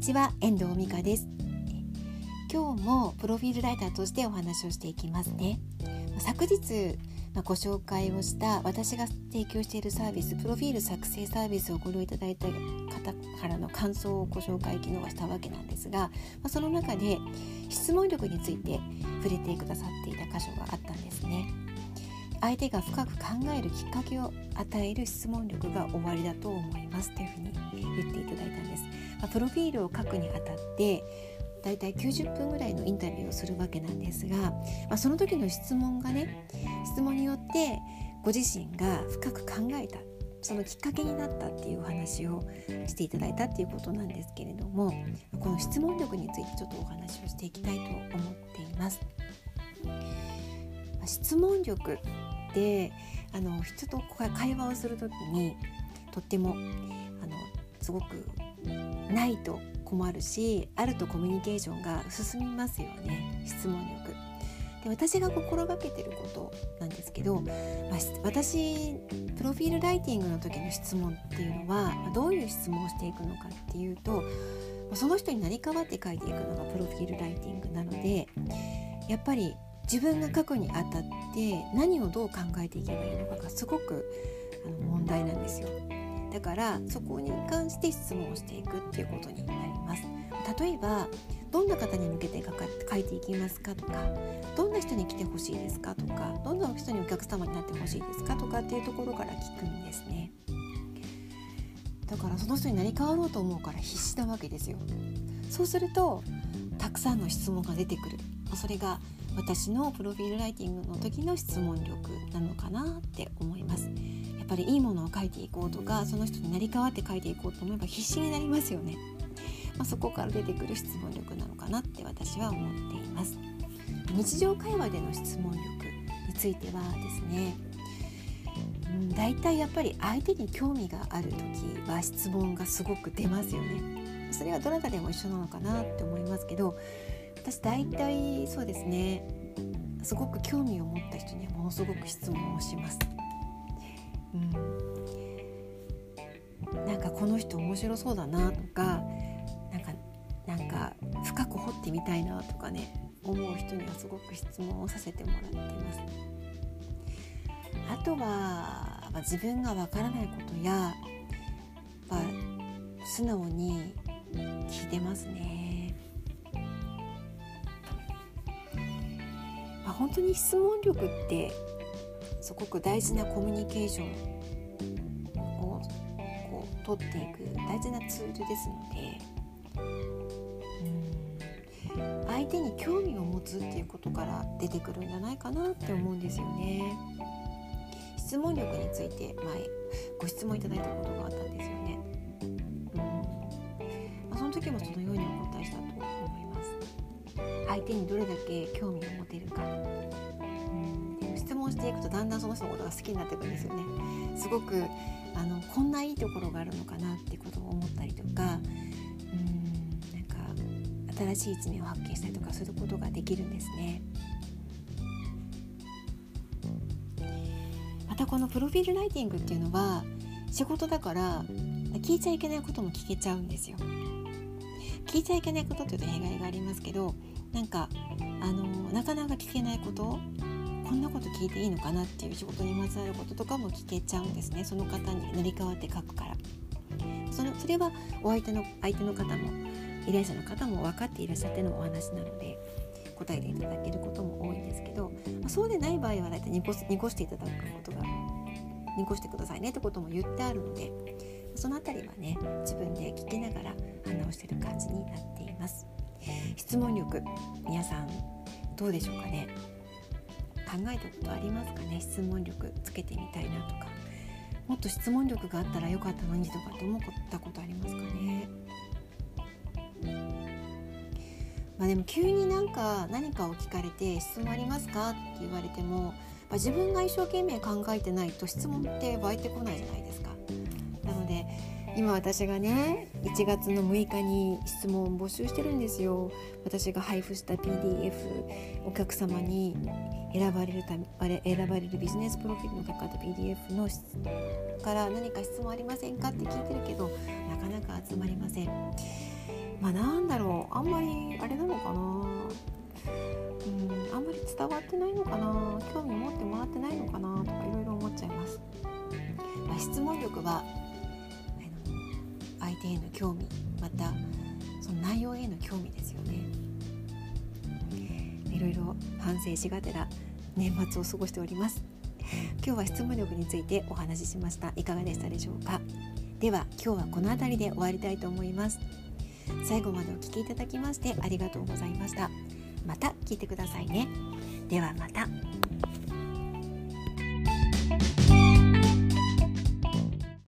ちは遠藤美香です。今日もプロフィールライターとしてお話をしていきますね。昨日ご紹介をした私が提供しているサービスプロフィール作成サービスをご利用いただいた方からの感想をご紹介昨日はしたわけなんですがその中で質問力について触れてくださっていた箇所があったんですね。相手が深く考えるきっかけを与える質問力が終わりだと思いますというふうにプロフィールを書くにあたってだいたい90分ぐらいのインタビューをするわけなんですが、まあ、その時の質問がね質問によってご自身が深く考えたそのきっかけになったっていうお話をしていただいたっていうことなんですけれどもこの質問力についてちょっとお話をしていきたいと思っています。質問力ってあの人と会話をする時にとってもあのすごくないと困るしあるとコミュニケーションが進みますよね質問力。で私が心がけてることなんですけど、まあ、私プロフィールライティングの時の質問っていうのは、どういう質問をしていくのかっていうとその人になり代わって書いていくのがプロフィールライティングなのでやっぱり自分が書くにあたって何をどう考えていけばいいのかがすごくあの問題なんですよ。だからそこに関して質問をしていくっていうことになります。例えばどんな方に向けて書いていきますかとかどんな人に来てほしいですかとかどんな人にお客様になってほしいですかとかっていうところから聞くんですね。だからその人になり変わろうと思うから必死なわけですよ。そうするとたくさんの質問が出てくる。それが私のプロフィールライティングの時の質問力なのかなって思います。ぱりいいものを書いていこうとかその人になり変わって書いていこうと思えば必死になりますよね、まあ、そこから出てくる質問力なのかなって私は思っています。日常会話での質問力についてはですねうん、だいたいやっぱり相手に興味がある時は質問がすごく出ますよね。それはどなたでも一緒なのかなって思いますけど私大体そうですねすごく興味を持った人にはものすごく質問をします。うん、なんかこの人面白そうだなとかなんかなんか深く掘ってみたいなとかね思う人にはすごく質問をさせてもらってます。あとは、まあ、自分がわからないことや、素直に聞いてますね。あ、本当に質問力ってすごく大事なコミュニケーションをこう取っていく大事なツールですので。相手に興味を持つっていうことから出てくるんじゃないかなって思うんですよね。質問力について前ご質問いただいたことがあったんですよね。うん。ま、その時もそのようにお答えしたと思います。相手にどれだけ興味を持てるか、していくとだんだんその人のことが好きになってくるんですよね。すごくあのこんないいところがあるのかなってことを思ったりとかうんなんか新しい一面を発見したりとかすることができるんですね。またこのプロフィールライティングっていうのは仕事だから聞いちゃいけないことも聞けちゃうんですよ。聞いちゃいけないことっていうと弊害がありますけどなんかあのなかなか聞けないことこんなこと聞いていいのかなっていう仕事にまつわることとかも聞けちゃうんですね。その方に成り代わって書くから。そのそれはお相手の相手の方も依頼者の方も分かっていらっしゃってのお話なので答えていただけることも多いんですけど、まあ、そうでない場合は大体濁濁していただくことが濁してくださいねってことも言ってあるのでその辺りはね自分で聞きながら反応してる感じになっています。質問力皆さんどうでしょうかね？考えたことありますかね？質問力つけてみたいなとか。もっと質問力があったらよかったのにとかって思ったことありますかね？まあでも急になんか何かを聞かれて質問ありますか？って言われても、ま、自分が一生懸命考えてないと質問って湧いてこないじゃないですか。今私がね1月の6日に質問を募集してるんですよ。私が配布した PDF お客様に選ばれるため選ばれるビジネスプロフィールの書かれた PDF の質から何か質問ありませんかって聞いてるけどなかなか集まりません。まあなんだろう。あんまりあれなのかな。うんあんまり伝わってないのかな。興味持ってもらってないのかな。とかいろいろ思っちゃいます、まあ、質問力は相手への興味またその内容への興味ですよね。いろいろ反省しがてら年末を過ごしております。今日は質問力についてお話ししました。いかがでしたでしょうか？では今日はこの辺りで終わりたいと思います。最後までお聴きいただきましてありがとうございました。また聞いてくださいね。ではまた。